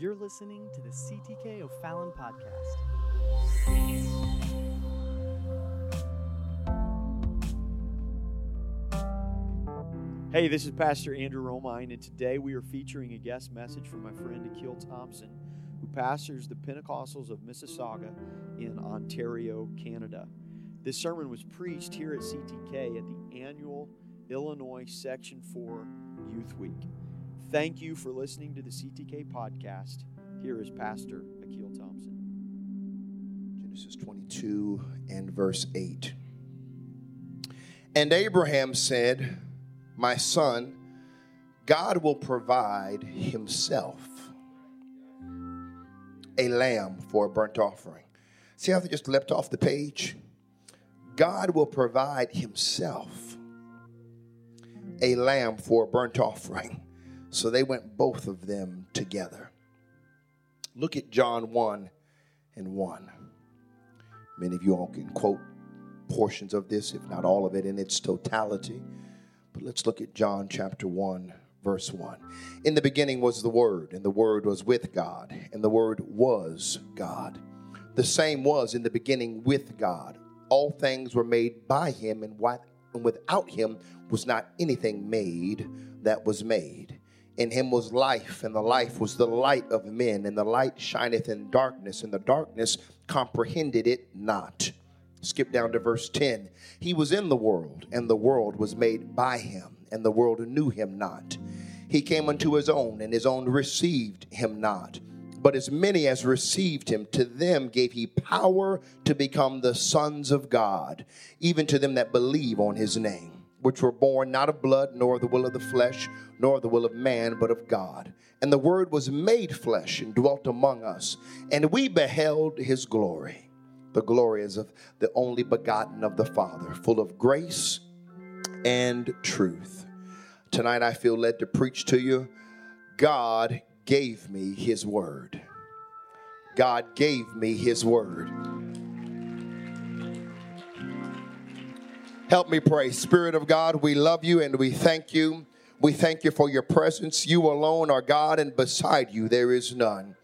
You're listening to the CTK O'Fallon podcast. Hey, this is Pastor Andrew Romine, and today we are featuring a guest message from my friend Akil Thompson, who pastors the Pentecostals of Mississauga in Ontario, Canada. This sermon was preached here at CTK at the annual Illinois Section 4 Youth Week. Thank you for listening to the CTK podcast. Here is Pastor Akil Thompson. Genesis 22 and verse 8. And Abraham said, My son, God will provide himself a lamb for a burnt offering. See how they just leapt off the page? God will provide himself a lamb for a burnt offering. So they went both of them together. Look at John 1 and 1. Many of you all can quote portions of this, if not all of it, in its totality. But let's look at John chapter 1, verse 1. In the beginning was the Word, and the Word was with God, and the Word was God. The same was in the beginning with God. All things were made by Him, and without Him was not anything made that was made. In him was life, and the life was the light of men, and the light shineth in darkness, and the darkness comprehended it not. Skip down to verse 10. He was in the world, and the world was made by him, and the world knew him not. He came unto his own, and his own received him not. But as many as received him, to them gave he power to become the sons of God, even to them that believe on his name which were born not of blood, nor of the will of the flesh, nor of the will of man, but of God. And the Word was made flesh and dwelt among us, and we beheld his glory. The glory is of the only begotten of the Father, full of grace and truth. Tonight I feel led to preach to you. God gave me his word. God gave me his word. Help me pray. Spirit of God, we love you and we thank you. We thank you for your presence. You alone are God, and beside you there is none.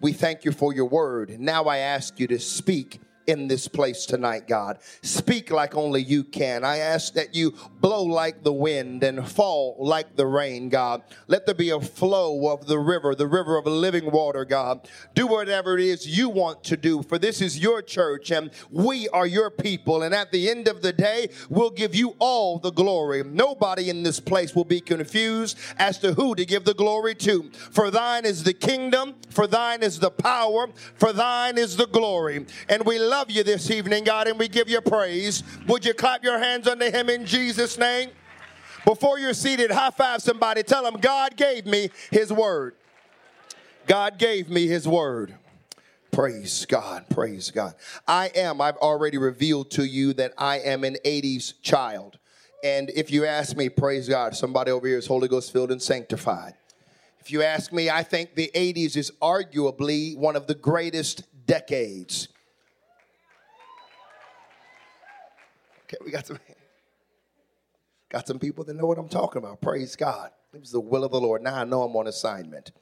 We thank you for your word. Now I ask you to speak in this place tonight, God. Speak like only you can. I ask that you blow like the wind and fall like the rain, God. Let there be a flow of the river, the river of living water, God. Do whatever it is you want to do, for this is your church and we are your people. And at the end of the day, we'll give you all the glory. Nobody in this place will be confused as to who to give the glory to. For thine is the kingdom, for thine is the power, for thine is the glory. And we love love you this evening, God, and we give you praise. Would you clap your hands unto Him in Jesus' name? Before you're seated, high five somebody. Tell them, God gave me His word. God gave me His word. Praise God. Praise God. I am, I've already revealed to you that I am an 80s child. And if you ask me, praise God, somebody over here is Holy Ghost filled and sanctified. If you ask me, I think the 80s is arguably one of the greatest decades Okay, we got some got some people that know what I'm talking about. Praise God. It was the will of the Lord. Now I know I'm on assignment.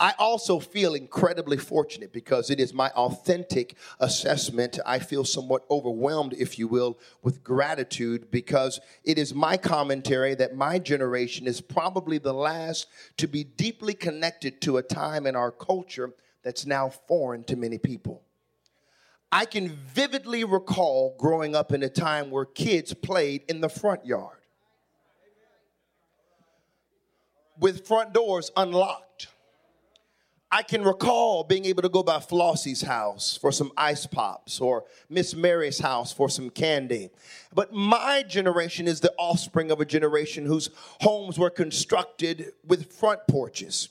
I also feel incredibly fortunate because it is my authentic assessment. I feel somewhat overwhelmed, if you will, with gratitude because it is my commentary that my generation is probably the last to be deeply connected to a time in our culture that's now foreign to many people. I can vividly recall growing up in a time where kids played in the front yard with front doors unlocked. I can recall being able to go by Flossie's house for some ice pops or Miss Mary's house for some candy. But my generation is the offspring of a generation whose homes were constructed with front porches.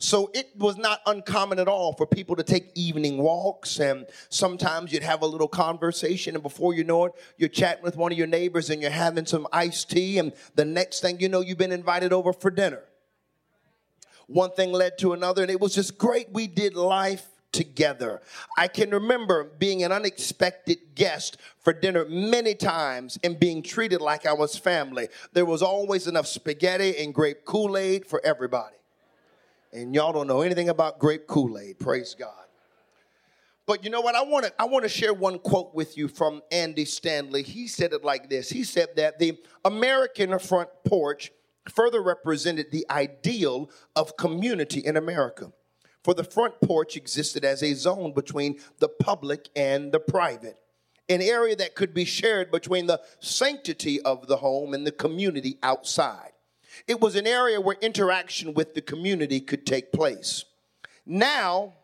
So it was not uncommon at all for people to take evening walks, and sometimes you'd have a little conversation, and before you know it, you're chatting with one of your neighbors and you're having some iced tea, and the next thing you know, you've been invited over for dinner. One thing led to another, and it was just great. We did life together. I can remember being an unexpected guest for dinner many times and being treated like I was family. There was always enough spaghetti and grape Kool Aid for everybody. And y'all don't know anything about grape Kool Aid. Praise God. But you know what? I want to I want to share one quote with you from Andy Stanley. He said it like this. He said that the American front porch further represented the ideal of community in America. For the front porch existed as a zone between the public and the private, an area that could be shared between the sanctity of the home and the community outside. It was an area where interaction with the community could take place. Now,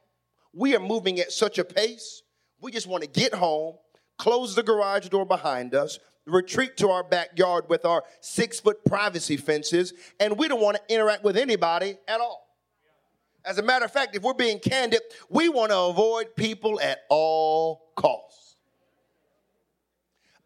we are moving at such a pace, we just want to get home, close the garage door behind us, retreat to our backyard with our six foot privacy fences, and we don't want to interact with anybody at all. As a matter of fact, if we're being candid, we want to avoid people at all costs.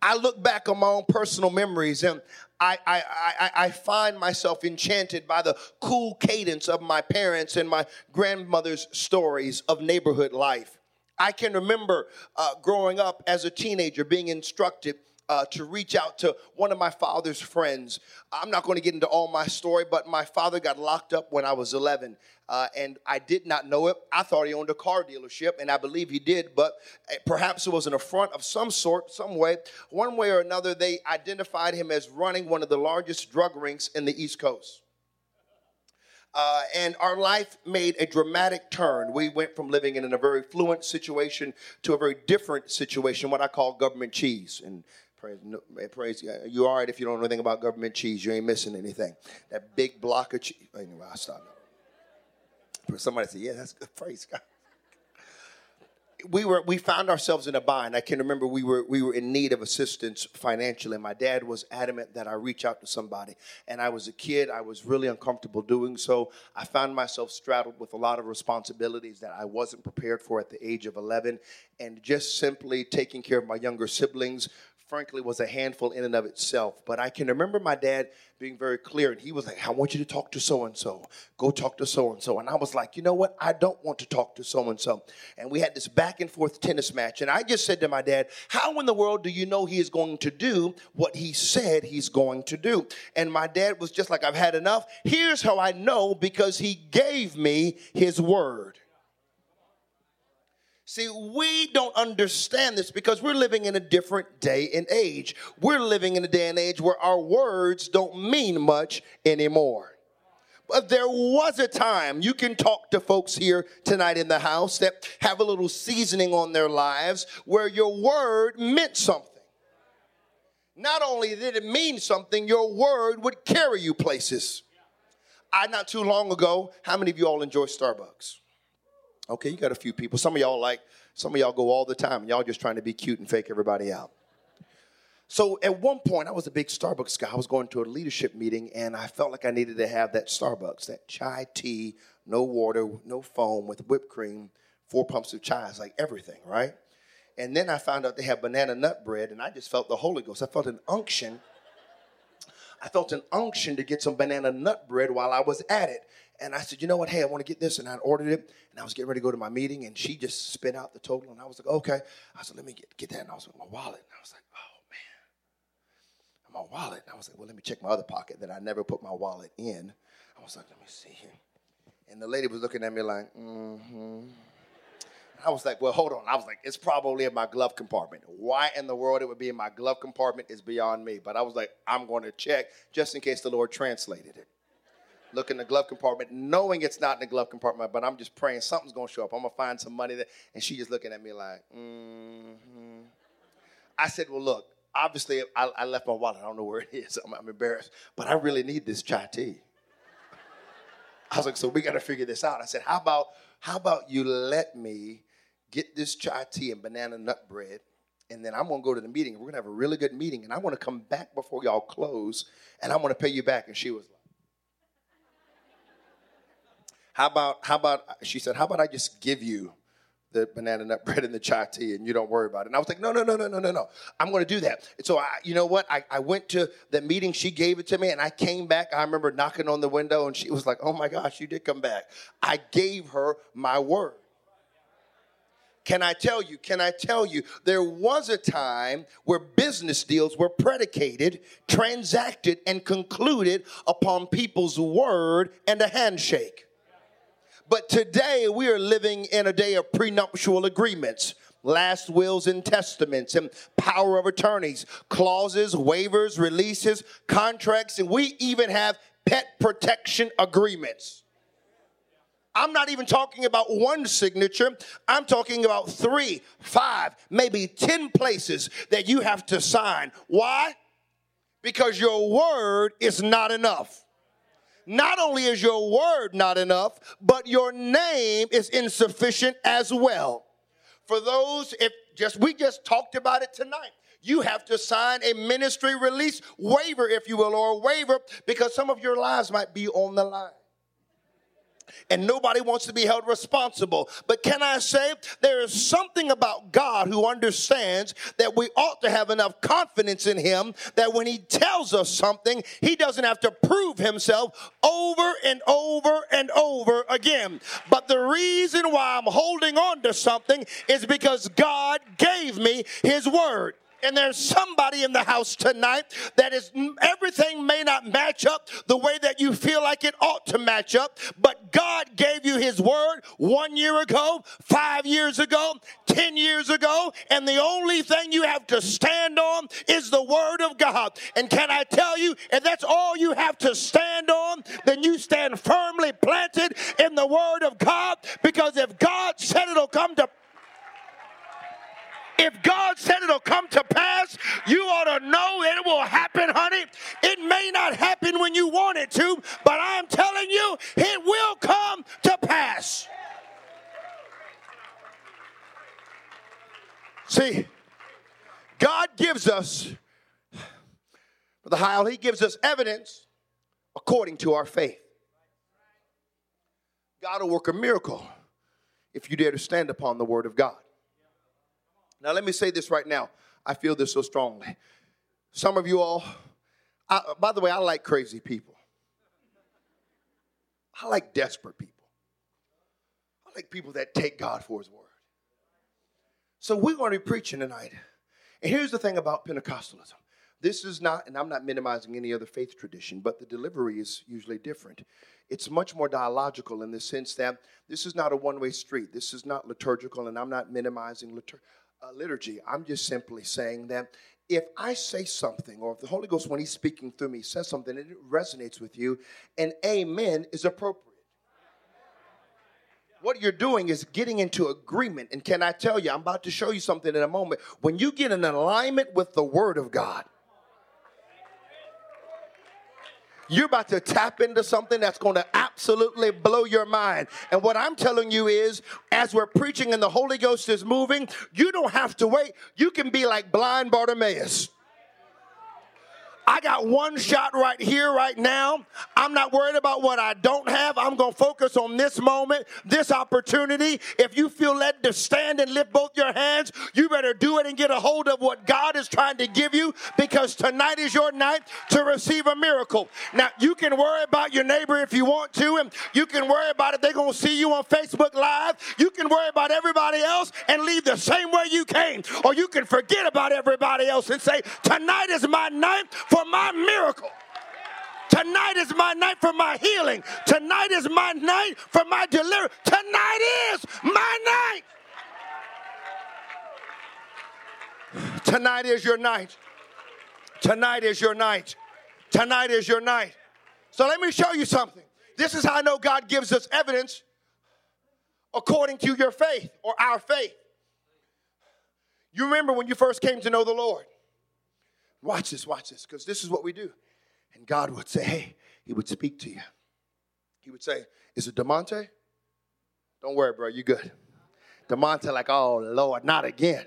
I look back on my own personal memories and I, I, I, I, find myself enchanted by the cool cadence of my parents and my grandmother's stories of neighborhood life. I can remember uh, growing up as a teenager being instructed uh, to reach out to one of my father's friends. I'm not going to get into all my story, but my father got locked up when I was 11. Uh, and I did not know it. I thought he owned a car dealership, and I believe he did, but eh, perhaps it was an affront of some sort, some way. One way or another, they identified him as running one of the largest drug rings in the East Coast. Uh, and our life made a dramatic turn. We went from living in a very fluent situation to a very different situation, what I call government cheese. And Praise, praise you all right if you don't know anything about government cheese. You ain't missing anything. That big block of cheese. Anyway, I'll stop. Somebody said, "Yeah, that's good." Praise God. We were we found ourselves in a bind. I can remember we were we were in need of assistance financially. My dad was adamant that I reach out to somebody. And I was a kid. I was really uncomfortable doing so. I found myself straddled with a lot of responsibilities that I wasn't prepared for at the age of 11. And just simply taking care of my younger siblings, frankly was a handful in and of itself. But I can remember my dad being very clear, and he was like, I want you to talk to so and so. Go talk to so and so. And I was like, you know what? I don't want to talk to so and so. And we had this back and forth tennis match. And I just said to my dad, How in the world do you know he is going to do what he said he's going to do? And my dad was just like, I've had enough. Here's how I know because he gave me his word. See, we don't understand this because we're living in a different day and age. We're living in a day and age where our words don't mean much anymore. But there was a time you can talk to folks here tonight in the house that have a little seasoning on their lives where your word meant something. Not only did it mean something, your word would carry you places. I not too long ago, how many of you all enjoy Starbucks? Okay, you got a few people. Some of y'all like, some of y'all go all the time. Y'all just trying to be cute and fake everybody out. So at one point, I was a big Starbucks guy. I was going to a leadership meeting, and I felt like I needed to have that Starbucks, that chai tea, no water, no foam, with whipped cream, four pumps of chai, it's like everything, right? And then I found out they have banana nut bread, and I just felt the Holy Ghost. I felt an unction. I felt an unction to get some banana nut bread while I was at it. And I said, you know what? Hey, I want to get this. And I ordered it. And I was getting ready to go to my meeting. And she just spit out the total. And I was like, okay. I said, let me get, get that. And I was like, my wallet. And I was like, oh, man. My wallet. And I was like, well, let me check my other pocket that I never put my wallet in. I was like, let me see here. And the lady was looking at me like, mm-hmm. I was like, well, hold on. I was like, it's probably in my glove compartment. Why in the world it would be in my glove compartment is beyond me. But I was like, I'm going to check just in case the Lord translated it look in the glove compartment, knowing it's not in the glove compartment, but I'm just praying something's gonna show up. I'm gonna find some money there. And she just looking at me like, mm-hmm. I said, Well, look, obviously I, I, left my wallet. I don't know where it is. I'm, I'm embarrassed, but I really need this chai tea. I was like, so we gotta figure this out. I said, How about how about you let me get this chai tea and banana nut bread? and then I'm gonna go to the meeting. We're gonna have a really good meeting, and I want to come back before y'all close, and I want to pay you back. And she was like, how about, how about, she said, how about I just give you the banana nut bread and the chai tea and you don't worry about it. And I was like, no, no, no, no, no, no, no. I'm going to do that. And so, I, you know what? I, I went to the meeting. She gave it to me and I came back. I remember knocking on the window and she was like, oh my gosh, you did come back. I gave her my word. Can I tell you? Can I tell you? There was a time where business deals were predicated, transacted, and concluded upon people's word and a handshake. But today we are living in a day of prenuptial agreements. Last wills and testaments and power of attorneys, clauses, waivers, releases, contracts, and we even have pet protection agreements. I'm not even talking about one signature. I'm talking about three, five, maybe 10 places that you have to sign. Why? Because your word is not enough. Not only is your word not enough, but your name is insufficient as well. For those, if just we just talked about it tonight you have to sign a ministry release waiver, if you will, or a waiver, because some of your lives might be on the line and nobody wants to be held responsible. But can I say there is something about God who understands that we ought to have enough confidence in Him that when He tells us something, He doesn't have to prove Himself over and over and over again. But the reason why I'm holding on to something is because God gave me His word. And there's somebody in the house tonight that is everything may not match up the way that you feel like it ought to match up, but God gave you his word one year ago, five years ago, ten years ago, and the only thing you have to stand on is the word of God. And can I tell you, if that's all you have to stand on, then you stand firmly planted in the word of God, because if God said it'll come to if God said it'll come to pass, you ought to know it will happen, honey. It may not happen when you want it to, but I'm telling you, it will come to pass. See, God gives us the how he gives us evidence according to our faith. God will work a miracle if you dare to stand upon the word of God. Now, let me say this right now. I feel this so strongly. Some of you all, I, by the way, I like crazy people. I like desperate people. I like people that take God for His word. So we're going to be preaching tonight. And here's the thing about Pentecostalism this is not, and I'm not minimizing any other faith tradition, but the delivery is usually different. It's much more dialogical in the sense that this is not a one way street. This is not liturgical, and I'm not minimizing liturgy uh, liturgy. I'm just simply saying that if I say something, or if the Holy Ghost, when He's speaking through me, says something and it resonates with you, and amen is appropriate. What you're doing is getting into agreement. And can I tell you, I'm about to show you something in a moment. When you get in alignment with the Word of God, You're about to tap into something that's going to absolutely blow your mind. And what I'm telling you is, as we're preaching and the Holy Ghost is moving, you don't have to wait. You can be like blind Bartimaeus. I got one shot right here, right now. I'm not worried about what I don't have. I'm going to focus on this moment, this opportunity. If you feel led to stand and lift both your hands, you better do it and get a hold of what God is trying to give you because tonight is your night to receive a miracle. Now, you can worry about your neighbor if you want to, and you can worry about it. They're going to see you on Facebook Live. You can worry about everybody else and leave the same way you came. Or you can forget about everybody else and say, Tonight is my night for for my miracle. Tonight is my night for my healing. Tonight is my night for my deliverance. Tonight is my night. Tonight is your night. Tonight is your night. Tonight is your night. So let me show you something. This is how I know God gives us evidence according to your faith or our faith. You remember when you first came to know the Lord. Watch this, watch this, because this is what we do. And God would say, Hey, He would speak to you. He would say, Is it DeMonte? Don't worry, bro, you good. DeMonte, like, oh Lord, not again.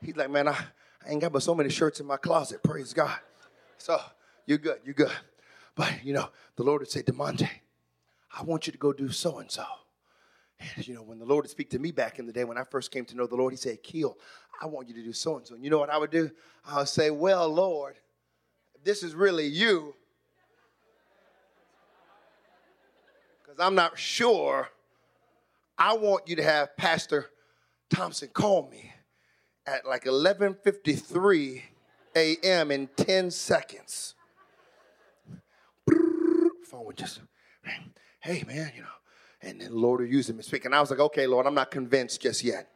He's like, man, I, I ain't got but so many shirts in my closet. Praise God. So you're good, you're good. But you know, the Lord would say, DeMonte, I want you to go do so and so. And you know, when the Lord would speak to me back in the day when I first came to know the Lord, He said, Keel, I want you to do so and so. You know what I would do? I would say, Well, Lord, if this is really you, because I'm not sure, I want you to have Pastor Thompson call me at like 11:53 a.m. in 10 seconds. Phone would just, hey man, you know, And then the Lord would use him to speak. And I was like, okay, Lord, I'm not convinced just yet.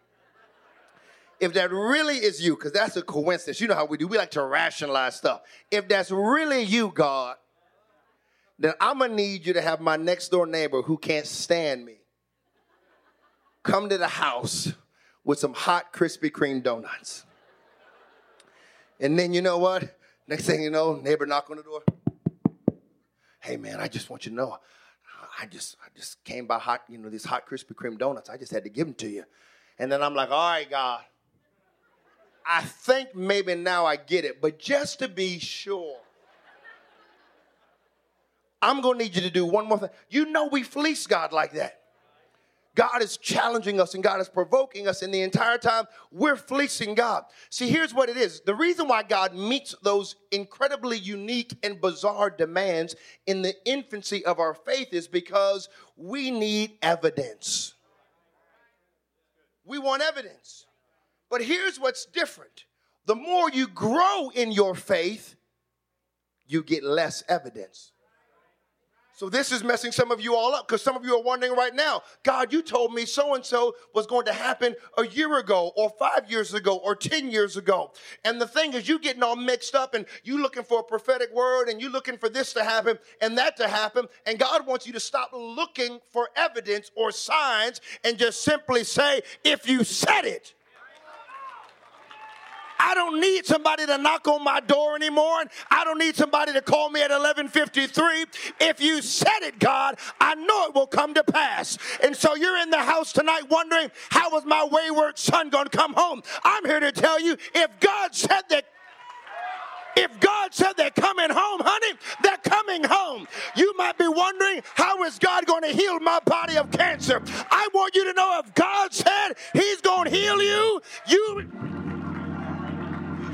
If that really is you, because that's a coincidence. You know how we do. We like to rationalize stuff. If that's really you, God, then I'm going to need you to have my next door neighbor who can't stand me come to the house with some hot Krispy Kreme donuts. And then you know what? Next thing you know, neighbor knock on the door. Hey man, I just want you to know, I just I just came by hot, you know, these hot Krispy Kreme donuts. I just had to give them to you. And then I'm like, all right, God. I think maybe now I get it, but just to be sure, I'm gonna need you to do one more thing. You know we fleece God like that. God is challenging us and God is provoking us, and the entire time we're fleecing God. See, here's what it is the reason why God meets those incredibly unique and bizarre demands in the infancy of our faith is because we need evidence. We want evidence. But here's what's different the more you grow in your faith, you get less evidence. So this is messing some of you all up because some of you are wondering right now, God, you told me so and so was going to happen a year ago or five years ago or 10 years ago. And the thing is, you getting all mixed up and you looking for a prophetic word and you looking for this to happen and that to happen. And God wants you to stop looking for evidence or signs and just simply say, if you said it, I don't need somebody to knock on my door anymore. And I don't need somebody to call me at 11:53. If you said it, God, I know it will come to pass. And so you're in the house tonight wondering, how is my wayward son going to come home? I'm here to tell you, if God said that if God said they're coming home, honey, they're coming home. You might be wondering, how is God going to heal my body of cancer? I want you to know if God said He's going to heal you, you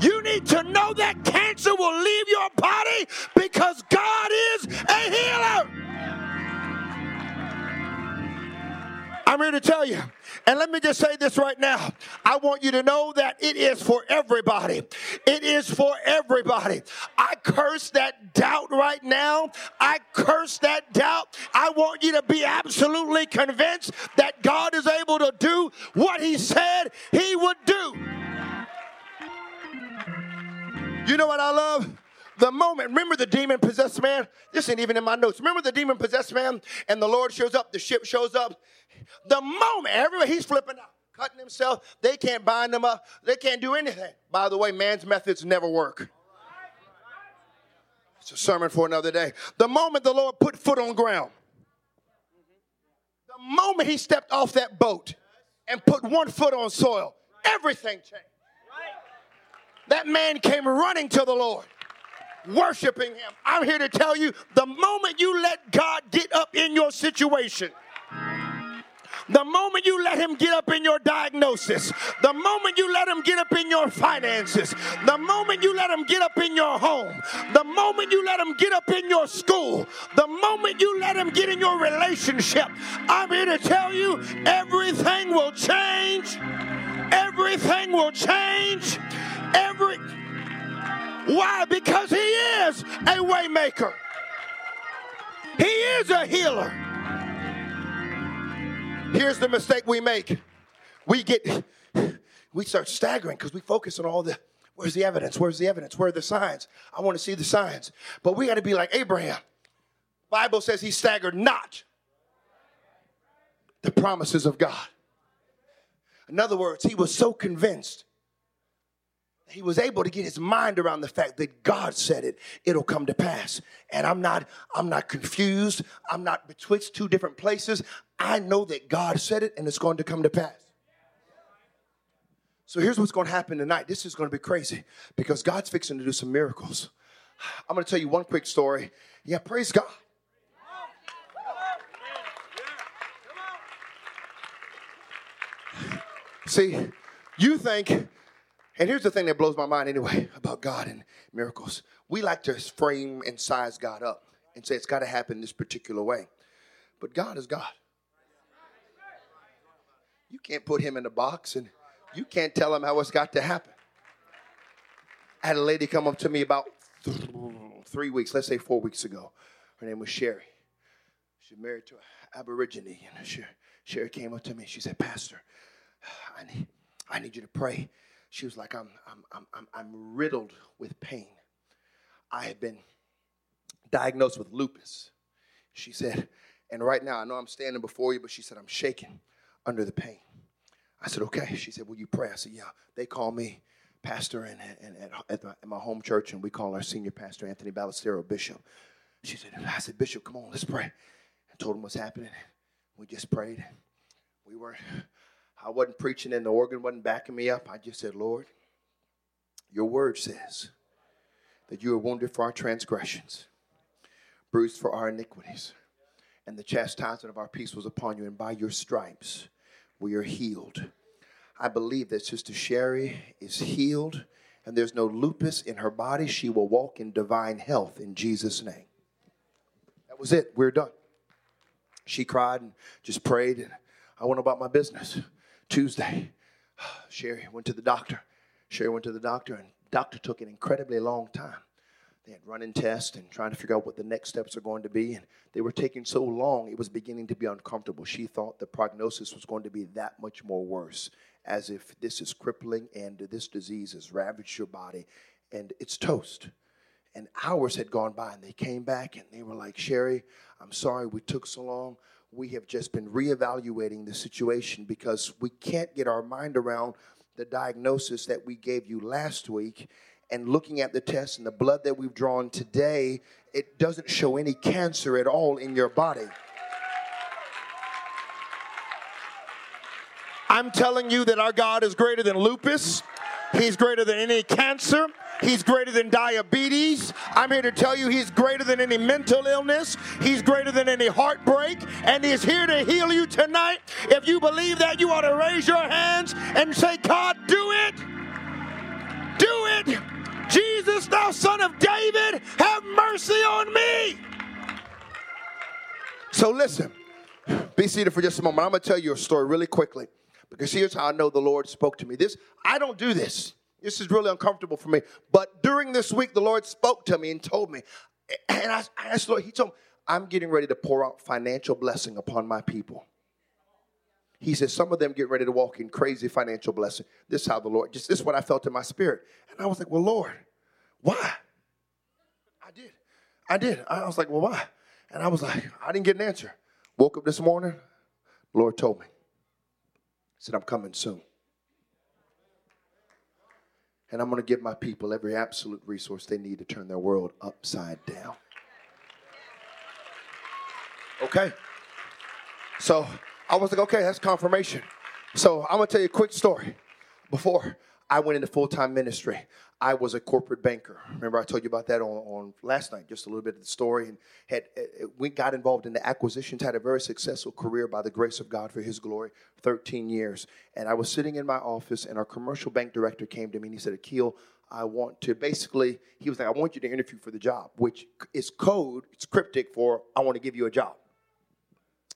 you need to know that cancer will leave your body because God is a healer. I'm here to tell you. And let me just say this right now. I want you to know that it is for everybody. It is for everybody. I curse that doubt right now. I curse that doubt. I want you to be absolutely convinced that God is able to do what He said He would do. You know what I love? The moment, remember the demon possessed man? This ain't even in my notes. Remember the demon possessed man? And the Lord shows up, the ship shows up. The moment, everybody, he's flipping out, cutting himself. They can't bind him up, they can't do anything. By the way, man's methods never work. It's a sermon for another day. The moment the Lord put foot on ground, the moment he stepped off that boat and put one foot on soil, everything changed. That man came running to the Lord, worshiping him. I'm here to tell you the moment you let God get up in your situation, the moment you let him get up in your diagnosis, the moment you let him get up in your finances, the moment you let him get up in your home, the moment you let him get up in your school, the moment you let him get in your relationship, I'm here to tell you everything will change. Everything will change. Every why? Because he is a waymaker. He is a healer. Here's the mistake we make. We get we start staggering because we focus on all the where's the evidence? Where's the evidence? Where are the signs? I want to see the signs. But we got to be like Abraham. Bible says he staggered not the promises of God. In other words, he was so convinced he was able to get his mind around the fact that God said it, it'll come to pass. And I'm not, I'm not confused. I'm not betwixt two different places. I know that God said it and it's going to come to pass. So here's what's going to happen tonight. This is going to be crazy because God's fixing to do some miracles. I'm going to tell you one quick story. Yeah, praise God. See, you think and here's the thing that blows my mind anyway about God and miracles. We like to frame and size God up and say it's got to happen this particular way. But God is God. You can't put him in a box and you can't tell him how it's got to happen. I had a lady come up to me about three weeks, let's say four weeks ago. Her name was Sherry. She's married to an Aborigine. And Sherry, Sherry came up to me. She said, Pastor, I need, I need you to pray. She was like, I'm, I'm, I'm, I'm, riddled with pain. I have been diagnosed with lupus. She said, and right now, I know I'm standing before you, but she said, I'm shaking under the pain. I said, okay. She said, will you pray? I said, yeah. They call me pastor in, in, at, at, the, at my home church, and we call our senior pastor, Anthony Ballestero, bishop. She said, I said, Bishop, come on, let's pray. I told him what's happening. We just prayed. We weren't, I wasn't preaching and the organ wasn't backing me up. I just said, Lord, your word says that you are wounded for our transgressions, bruised for our iniquities, and the chastisement of our peace was upon you, and by your stripes we are healed. I believe that Sister Sherry is healed and there's no lupus in her body. She will walk in divine health in Jesus' name. That was it. We're done. She cried and just prayed, and I went about my business. Tuesday, Sherry went to the doctor. Sherry went to the doctor, and doctor took an incredibly long time. They had running tests and trying to figure out what the next steps are going to be, and they were taking so long it was beginning to be uncomfortable. She thought the prognosis was going to be that much more worse, as if this is crippling and this disease has ravaged your body, and it's toast. And hours had gone by, and they came back and they were like, Sherry, I'm sorry we took so long. We have just been reevaluating the situation because we can't get our mind around the diagnosis that we gave you last week. And looking at the tests and the blood that we've drawn today, it doesn't show any cancer at all in your body. I'm telling you that our God is greater than lupus. He's greater than any cancer. He's greater than diabetes. I'm here to tell you he's greater than any mental illness. He's greater than any heartbreak. And he's here to heal you tonight. If you believe that, you ought to raise your hands and say, God, do it. Do it. Jesus, thou son of David, have mercy on me. So listen, be seated for just a moment. I'm going to tell you a story really quickly because here's how I know the Lord spoke to me. This I don't do this. This is really uncomfortable for me. But during this week, the Lord spoke to me and told me, and I, I asked the Lord, He told me, I'm getting ready to pour out financial blessing upon my people. He says, some of them get ready to walk in crazy financial blessing. This is how the Lord, just this is what I felt in my spirit. And I was like, well, Lord, why? I did. I did. I was like, well, why? And I was like, I didn't get an answer. Woke up this morning, Lord told me. Said, I'm coming soon. And I'm going to give my people every absolute resource they need to turn their world upside down. Okay. So I was like, okay, that's confirmation. So I'm going to tell you a quick story. Before I went into full time ministry, I was a corporate banker. Remember, I told you about that on, on last night, just a little bit of the story. And had we got involved in the acquisitions, had a very successful career by the grace of God for His glory, 13 years. And I was sitting in my office, and our commercial bank director came to me and he said, Akil, I want to basically, he was like, I want you to interview for the job, which is code, it's cryptic for I want to give you a job.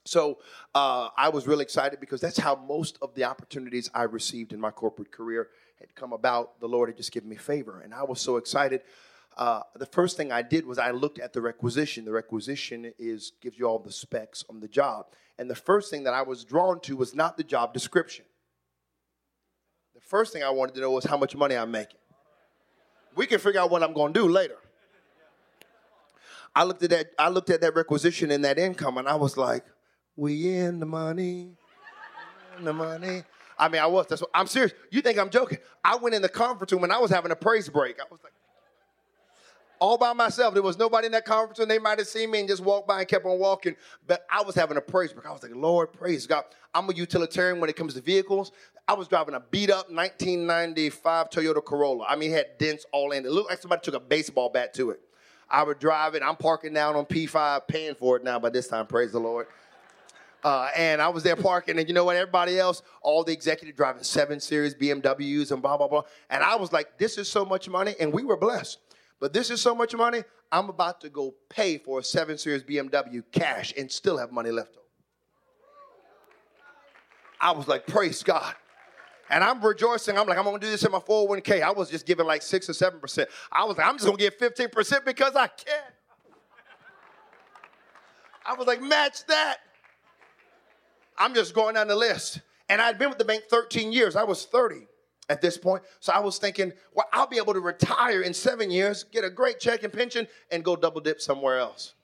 So uh, I was really excited because that's how most of the opportunities I received in my corporate career had come about. The Lord had just given me favor, and I was so excited. Uh, the first thing I did was I looked at the requisition. The requisition is gives you all the specs on the job, and the first thing that I was drawn to was not the job description. The first thing I wanted to know was how much money I'm making. We can figure out what I'm going to do later. I looked at that. I looked at that requisition and that income, and I was like, "We in the money, in the money." I mean, I was. That's what, I'm serious. You think I'm joking? I went in the conference room and I was having a praise break. I was like, all by myself. There was nobody in that conference room. They might have seen me and just walked by and kept on walking. But I was having a praise break. I was like, Lord, praise God. I'm a utilitarian when it comes to vehicles. I was driving a beat up 1995 Toyota Corolla. I mean, it had dents all in it. It looked like somebody took a baseball bat to it. I would drive it. I'm parking down on P5, paying for it now by this time, praise the Lord. Uh, and I was there parking, and you know what? Everybody else, all the executive driving seven series BMWs and blah blah blah. And I was like, "This is so much money," and we were blessed. But this is so much money. I'm about to go pay for a seven series BMW cash and still have money left over. I was like, "Praise God." And I'm rejoicing. I'm like, I'm gonna do this in my 401k. I was just giving like six or seven percent. I was like, I'm just gonna give 15% because I can. I was like, match that. I'm just going down the list. And I'd been with the bank 13 years. I was 30 at this point. So I was thinking, well, I'll be able to retire in seven years, get a great check and pension, and go double dip somewhere else.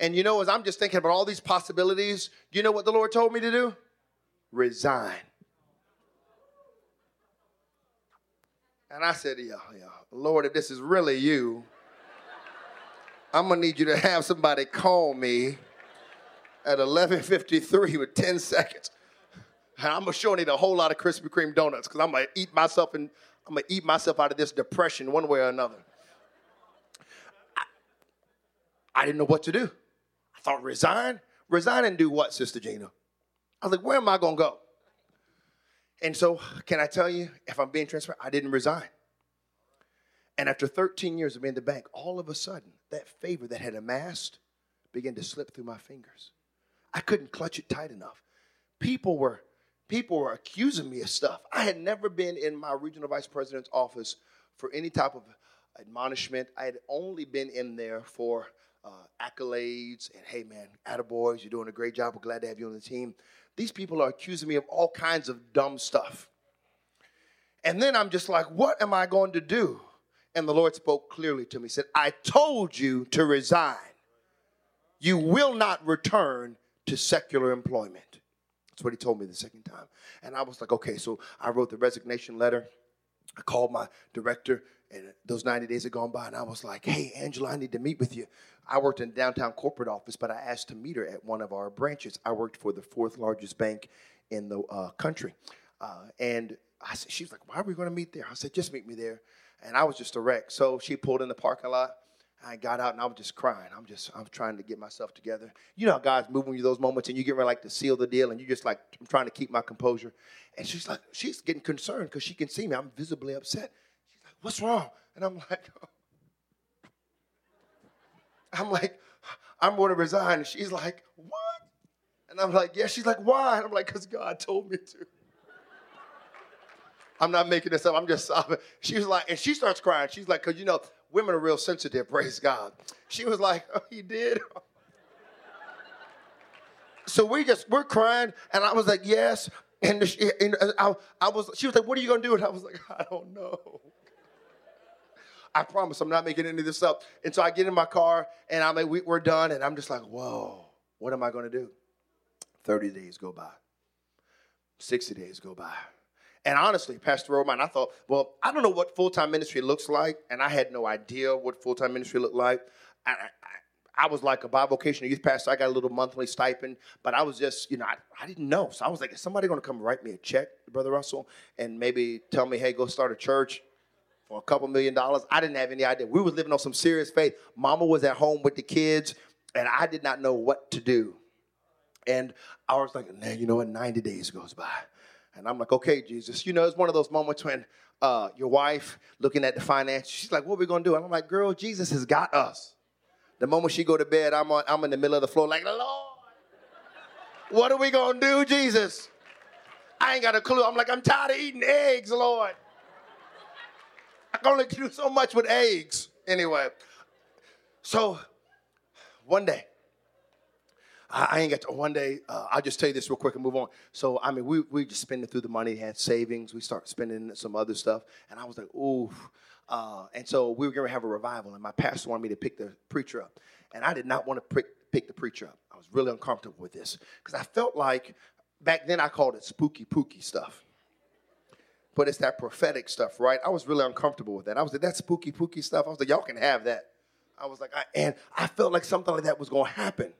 And you know, as I'm just thinking about all these possibilities, you know what the Lord told me to do? Resign. And I said, yeah, yeah, Lord, if this is really you, I'm gonna need you to have somebody call me at 11:53 with 10 seconds. And I'm sure need a whole lot of Krispy Kreme donuts because I'm gonna eat myself and I'm gonna eat myself out of this depression one way or another. I, I didn't know what to do. I thought resign, resign and do what, Sister Gina? I was like, where am I gonna go? And so, can I tell you, if I'm being transparent, I didn't resign. And after 13 years of being in the bank, all of a sudden, that favor that had amassed began to slip through my fingers. I couldn't clutch it tight enough. People were people were accusing me of stuff. I had never been in my regional vice president's office for any type of admonishment. I had only been in there for uh, accolades and hey man, attaboys, you're doing a great job. We're glad to have you on the team. These people are accusing me of all kinds of dumb stuff. And then I'm just like, what am I going to do? And the Lord spoke clearly to me, said, I told you to resign. You will not return to secular employment. That's what he told me the second time. And I was like, okay, so I wrote the resignation letter. I called my director, and those 90 days had gone by, and I was like, hey, Angela, I need to meet with you. I worked in downtown corporate office, but I asked to meet her at one of our branches. I worked for the fourth largest bank in the uh, country. Uh, and I said, she was like, why are we going to meet there? I said, just meet me there. And I was just a wreck. So she pulled in the parking lot. I got out and I was just crying. I'm just, I'm trying to get myself together. You know how God's moving you those moments and you get ready like to seal the deal and you just like, I'm trying to keep my composure. And she's like, she's getting concerned because she can see me. I'm visibly upset. She's like, what's wrong? And I'm like. I'm like, I'm going to resign. And she's like, what? And I'm like, yeah. She's like, why? And I'm like, because God told me to. I'm not making this up. I'm just sobbing. She was like, and she starts crying. She's like, because you know, women are real sensitive, praise God. She was like, oh, he did? so we just, we're crying. And I was like, yes. And, the, and uh, I, I was, she was like, what are you going to do? And I was like, I don't know. I promise I'm not making any of this up. And so I get in my car and I'm like, we, we're done. And I'm just like, whoa, what am I going to do? 30 days go by, 60 days go by. And honestly, Pastor Roman, I thought, well, I don't know what full time ministry looks like, and I had no idea what full time ministry looked like. I, I, I, was like a bivocational youth pastor. I got a little monthly stipend, but I was just, you know, I, I didn't know. So I was like, is somebody going to come write me a check, Brother Russell, and maybe tell me, hey, go start a church? For a couple million dollars, I didn't have any idea. We was living on some serious faith. Mama was at home with the kids, and I did not know what to do. And I was like, man, you know what? 90 days goes by. And I'm like, okay, Jesus. You know, it's one of those moments when uh, your wife looking at the finances, she's like, what are we going to do? And I'm like, girl, Jesus has got us. The moment she go to bed, I'm, on, I'm in the middle of the floor like, Lord, what are we going to do, Jesus? I ain't got a clue. I'm like, I'm tired of eating eggs, Lord. I can only do so much with eggs. Anyway, so one day, I, ain't got to, one day, uh, I'll just tell you this real quick and move on. So, I mean, we, we just spending through the money, had savings. We start spending some other stuff. And I was like, ooh. Uh, and so we were going to have a revival, and my pastor wanted me to pick the preacher up. And I did not want to pick, pick the preacher up. I was really uncomfortable with this because I felt like back then I called it spooky pooky stuff. But it's that prophetic stuff, right? I was really uncomfortable with that. I was like, that spooky pooky stuff. I was like, y'all can have that. I was like, I, and I felt like something like that was going to happen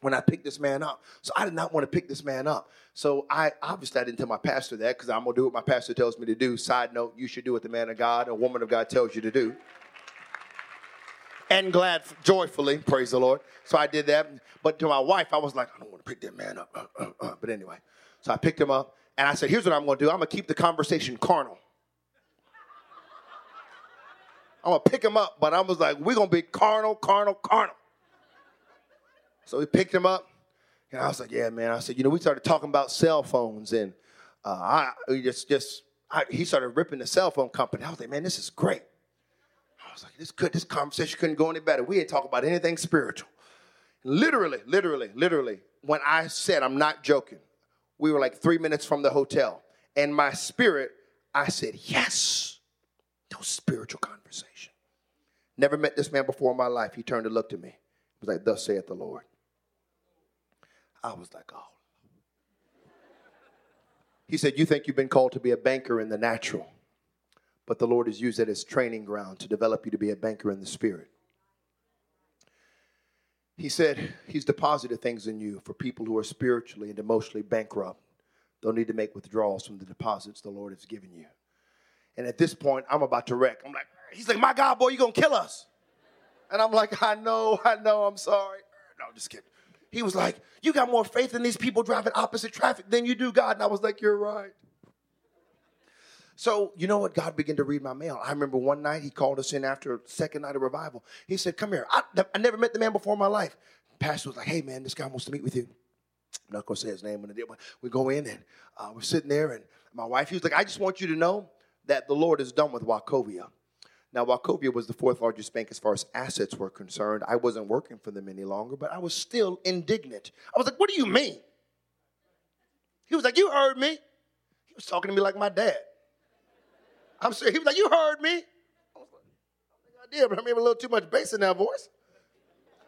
when I picked this man up. So I did not want to pick this man up. So I obviously I didn't tell my pastor that because I'm gonna do what my pastor tells me to do. Side note, you should do what the man of God, a woman of God tells you to do. And glad, joyfully, praise the Lord. So I did that. But to my wife, I was like, I don't want to pick that man up. Uh, uh, uh. But anyway, so I picked him up and I said, here's what I'm gonna do. I'm gonna keep the conversation carnal. I'm gonna pick him up, but I was like, we're gonna be carnal, carnal, carnal. So we picked him up, and I was like, "Yeah, man." I said, "You know, we started talking about cell phones, and uh, I just just I, he started ripping the cell phone company. I was like, "Man, this is great." I was like, "This could this conversation couldn't go any better. We ain't talk about anything spiritual." Literally, literally, literally. When I said, I'm not joking, we were like three minutes from the hotel. And my spirit, I said, Yes. No spiritual conversation. Never met this man before in my life. He turned and looked at me. He was like, Thus saith the Lord. I was like, Oh. He said, You think you've been called to be a banker in the natural, but the Lord has used it as training ground to develop you to be a banker in the spirit. He said he's deposited things in you for people who are spiritually and emotionally bankrupt. They'll need to make withdrawals from the deposits the Lord has given you. And at this point, I'm about to wreck. I'm like, he's like, my God, boy, you're going to kill us. And I'm like, I know, I know, I'm sorry. No, just kidding. He was like, you got more faith in these people driving opposite traffic than you do God. And I was like, you're right. So, you know what? God began to read my mail. I remember one night he called us in after second night of revival. He said, Come here. I, I never met the man before in my life. pastor was like, Hey, man, this guy wants to meet with you. I'm not going to say his name we go in and uh, we're sitting there. And my wife, he was like, I just want you to know that the Lord is done with Wachovia. Now, Wachovia was the fourth largest bank as far as assets were concerned. I wasn't working for them any longer, but I was still indignant. I was like, What do you mean? He was like, You heard me. He was talking to me like my dad. I'm serious. He was like, You heard me. I was like, I did, but I made a little too much bass in that voice.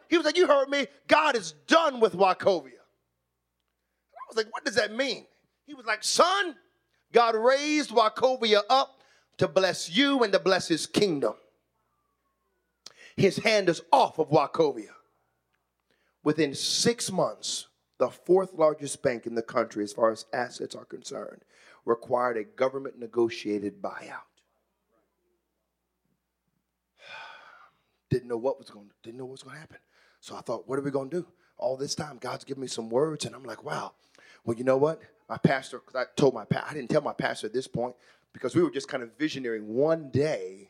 He was like, You heard me. God is done with Wachovia. I was like, What does that mean? He was like, Son, God raised Wachovia up to bless you and to bless his kingdom. His hand is off of Wachovia. Within six months, the fourth largest bank in the country, as far as assets are concerned, required a government negotiated buyout. Didn't know what was going didn't know what was going to happen. So I thought, what are we going to do? All this time, God's given me some words, and I'm like, wow. Well, you know what? My pastor, because I told my I didn't tell my pastor at this point because we were just kind of visionarying one day,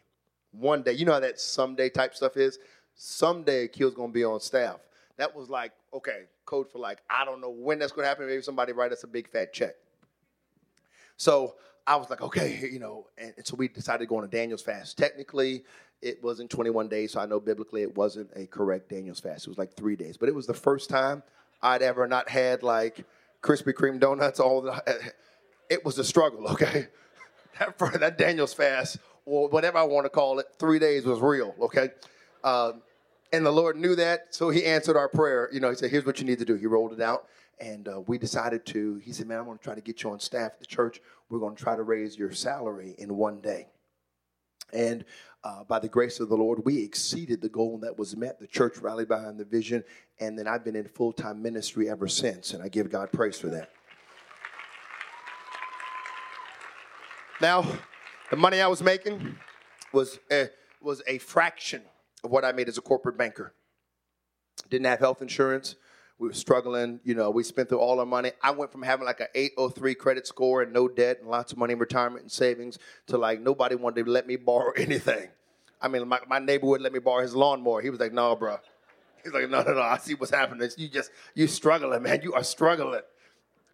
one day. You know how that someday type stuff is. Someday, Keel's going to be on staff. That was like, okay, code for like, I don't know when that's going to happen. Maybe somebody write us a big fat check. So I was like, okay, you know, and, and so we decided to go on a Daniel's fast. Technically, it wasn't 21 days, so I know biblically it wasn't a correct Daniel's fast. It was like three days, but it was the first time I'd ever not had like Krispy Kreme donuts. All the, it was a struggle. Okay, that that Daniel's fast or whatever I want to call it, three days was real. Okay. Um, and the Lord knew that, so He answered our prayer. You know, He said, "Here's what you need to do." He rolled it out, and uh, we decided to, he said, Man, I'm going to try to get you on staff at the church. We're going to try to raise your salary in one day. And uh, by the grace of the Lord, we exceeded the goal that was met. The church rallied behind the vision. And then I've been in full time ministry ever since. And I give God praise for that. Now, the money I was making was a, was a fraction of what I made as a corporate banker. Didn't have health insurance we were struggling. You know, we spent through all our money. I went from having like an 803 credit score and no debt and lots of money in retirement and savings to like nobody wanted to let me borrow anything. I mean, my, my neighbor would let me borrow his lawnmower. He was like, no, bro. He's like, no, no, no. I see what's happening. You just, you struggling, man. You are struggling.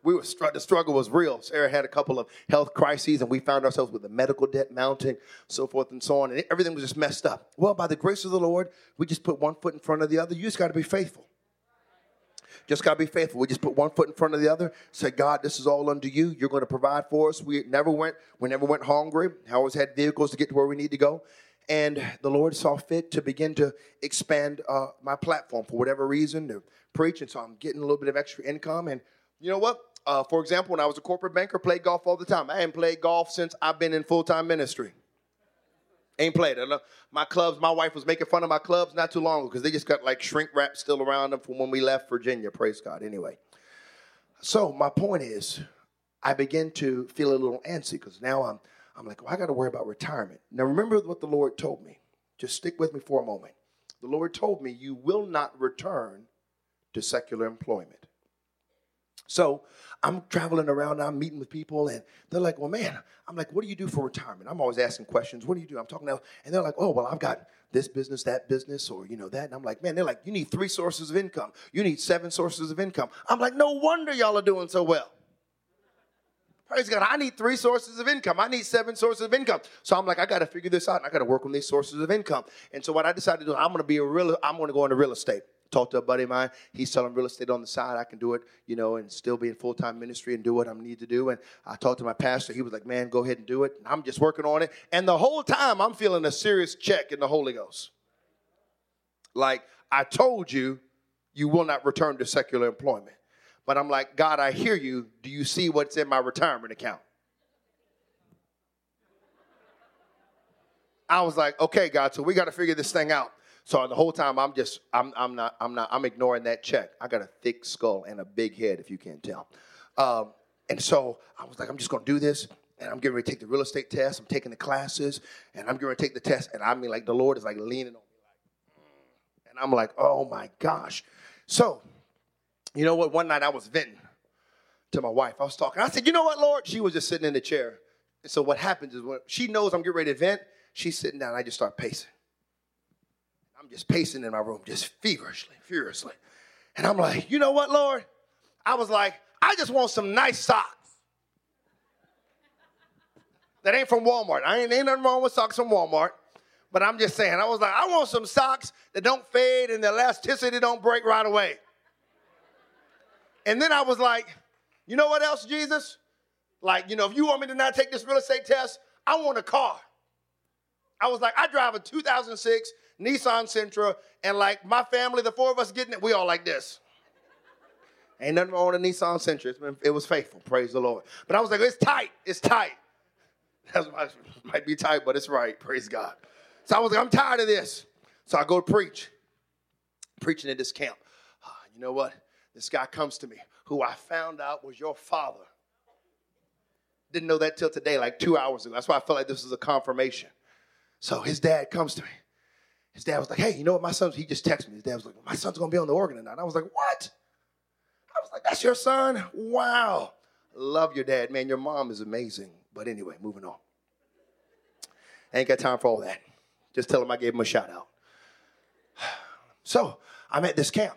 We were str- the struggle was real. Sarah had a couple of health crises, and we found ourselves with the medical debt mounting, so forth and so on, and everything was just messed up. Well, by the grace of the Lord, we just put one foot in front of the other. You just got to be faithful. Just got to be faithful. We just put one foot in front of the other. Say, God, this is all unto you. You're going to provide for us. We never went. We never went hungry. I always had vehicles to get to where we need to go. And the Lord saw fit to begin to expand uh, my platform for whatever reason to preach. And so I'm getting a little bit of extra income. And you know what? Uh, for example, when I was a corporate banker, played golf all the time. I hadn't played golf since I've been in full time ministry. Ain't played. My clubs, my wife was making fun of my clubs not too long ago because they just got like shrink wrap still around them from when we left Virginia. Praise God. Anyway. So my point is, I begin to feel a little antsy because now I'm I'm like, well, I got to worry about retirement. Now remember what the Lord told me. Just stick with me for a moment. The Lord told me you will not return to secular employment. So I'm traveling around, I'm meeting with people, and they're like, Well, man, I'm like, What do you do for retirement? I'm always asking questions. What do you do? I'm talking now, and they're like, Oh, well, I've got this business, that business, or you know, that. And I'm like, Man, they're like, You need three sources of income. You need seven sources of income. I'm like, No wonder y'all are doing so well. Praise God. I need three sources of income. I need seven sources of income. So I'm like, I got to figure this out. I got to work on these sources of income. And so what I decided to do, I'm to be a real, I'm to go into real estate Talked to a buddy of mine. He's selling real estate on the side. I can do it, you know, and still be in full time ministry and do what I need to do. And I talked to my pastor. He was like, man, go ahead and do it. And I'm just working on it. And the whole time I'm feeling a serious check in the Holy Ghost. Like, I told you, you will not return to secular employment. But I'm like, God, I hear you. Do you see what's in my retirement account? I was like, okay, God, so we got to figure this thing out. So the whole time I'm just, I'm, I'm not, I'm not, I'm ignoring that check. I got a thick skull and a big head, if you can't tell. Um, and so I was like, I'm just to do this. And I'm getting ready to take the real estate test. I'm taking the classes and I'm getting ready to take the test. And I mean, like, the Lord is like leaning on me, like, mm. and I'm like, oh my gosh. So, you know what? One night I was venting to my wife. I was talking. I said, you know what, Lord? She was just sitting in the chair. And so what happens is when she knows I'm getting ready to vent, she's sitting down. I just start pacing. I'm just pacing in my room, just feverishly, furiously. And I'm like, you know what, Lord? I was like, I just want some nice socks. That ain't from Walmart. I ain't, ain't nothing wrong with socks from Walmart. But I'm just saying, I was like, I want some socks that don't fade and the elasticity don't break right away. And then I was like, you know what else, Jesus? Like, you know, if you want me to not take this real estate test, I want a car. I was like, I drive a 2006 Nissan Sentra, and like my family, the four of us getting it, we all like this. Ain't nothing wrong with a Nissan Sentra. Been, it was faithful, praise the Lord. But I was like, it's tight, it's tight. That might be tight, but it's right. Praise God. So I was like, I'm tired of this. So I go to preach, preaching at this camp. Uh, you know what? This guy comes to me, who I found out was your father. Didn't know that till today, like two hours ago. That's why I felt like this was a confirmation. So his dad comes to me. His dad was like, hey, you know what? My son, he just texted me. His dad was like, my son's gonna be on the organ tonight. I was like, what? I was like, that's your son? Wow. Love your dad, man. Your mom is amazing. But anyway, moving on. I ain't got time for all that. Just tell him I gave him a shout out. So I'm at this camp,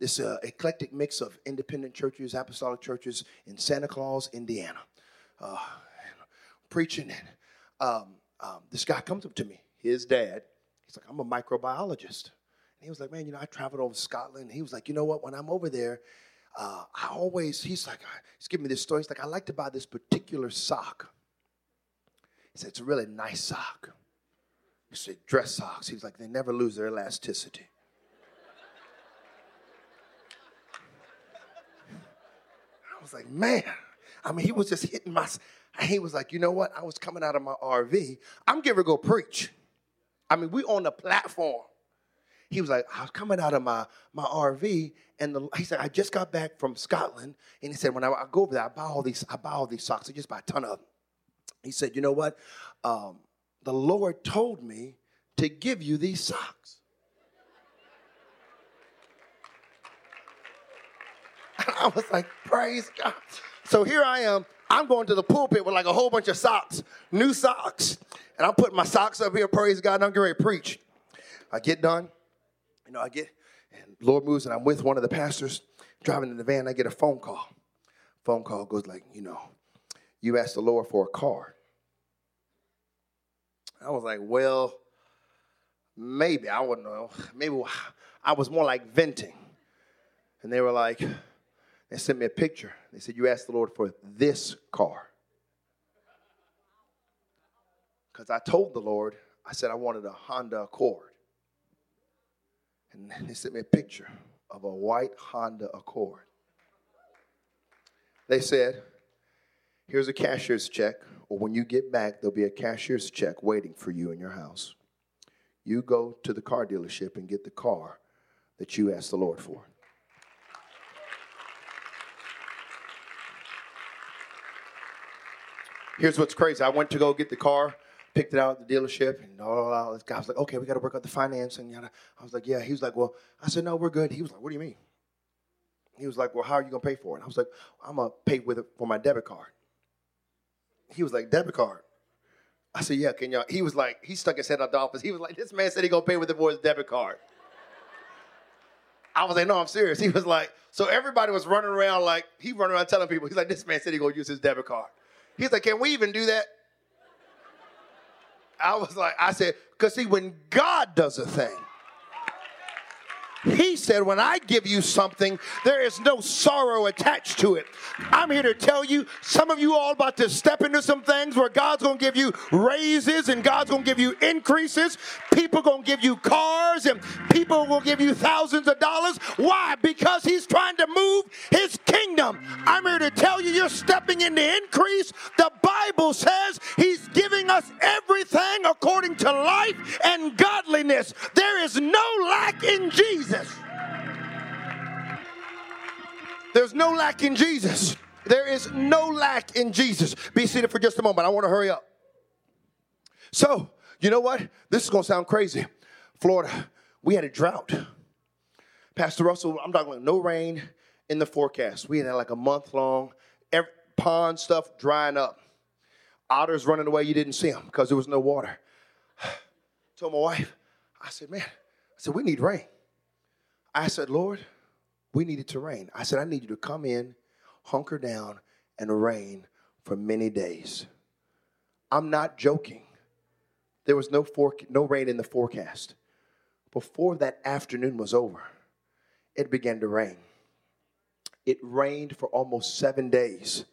this uh, eclectic mix of independent churches, apostolic churches in Santa Claus, Indiana, uh, preaching. And um, um, this guy comes up to me, his dad. He's like, I'm a microbiologist. And he was like, man, you know, I traveled over Scotland. He was like, you know what? When I'm over there, uh, I always, he's like, he's giving me this story. He's like, I like to buy this particular sock. He said, it's a really nice sock. He said, dress socks. He's like, they never lose their elasticity. I was like, man. I mean, he was just hitting my. He was like, you know what? I was coming out of my RV. I'm getting to go preach. I mean, we on the platform. He was like, I was coming out of my, my RV, and the, he said, I just got back from Scotland, and he said, when I, I go over there, I buy all these, I buy all these socks. I just buy a ton of them. He said, you know what? Um, the Lord told me to give you these socks. I was like, praise God. So here I am. I'm going to the pulpit with like a whole bunch of socks, new socks. And I'm putting my socks up here, praise God, and I'm ready to preach. I get done, you know, I get, and Lord moves, and I'm with one of the pastors driving in the van. I get a phone call. Phone call goes like, you know, you asked the Lord for a car. I was like, well, maybe. I wouldn't know. Maybe I was more like venting. And they were like, they sent me a picture. They said, You asked the Lord for this car. Because I told the Lord, I said I wanted a Honda Accord. And they sent me a picture of a white Honda Accord. They said, Here's a cashier's check, or when you get back, there'll be a cashier's check waiting for you in your house. You go to the car dealership and get the car that you asked the Lord for. Here's what's crazy. I went to go get the car, picked it out at the dealership, and all, all this guy was like, okay, we got to work out the financing. I was like, yeah. He was like, well, I said, no, we're good. He was like, what do you mean? He was like, well, how are you to pay for it? I was like, I'm to pay with it for my debit card. He was like, debit card? I said, yeah, can y'all? He was like, he stuck his head out the office. He was like, this man said he to pay with it for his debit card. I was like, no, I'm serious. He was like, so everybody was running around like, he running around telling people, he's like, this man said he to use his debit card. He's like, can we even do that? I was like, I said, because see, when God does a thing, He said, When I give you something, there is no sorrow attached to it. I'm here to tell you, some of you all about to step into some things where God's gonna give you raises and God's gonna give you increases. People gonna give you cars and people will give you thousands of dollars. Why? Because He's trying to move His kingdom. I'm here to tell you, you're stepping into increase. The Bible says He's giving us everything according to life and godliness. There is no lack in Jesus. Jesus. There's no lack in Jesus. There is no lack in Jesus. Be seated for just a moment. I want to hurry up. So, you know what? This is going to sound crazy. Florida, we had a drought. Pastor Russell, I'm talking no rain in the forecast. We had like a month long, every, pond stuff drying up. Otters running away, you didn't see them because there was no water. Told my wife, I said, man, I said, we need rain. I said, Lord, we need it to rain. I said, I need you to come in, hunker down, and rain for many days. I'm not joking. There was no, for, no rain in the forecast. Before that afternoon was over, it began to rain. It rained for almost seven days.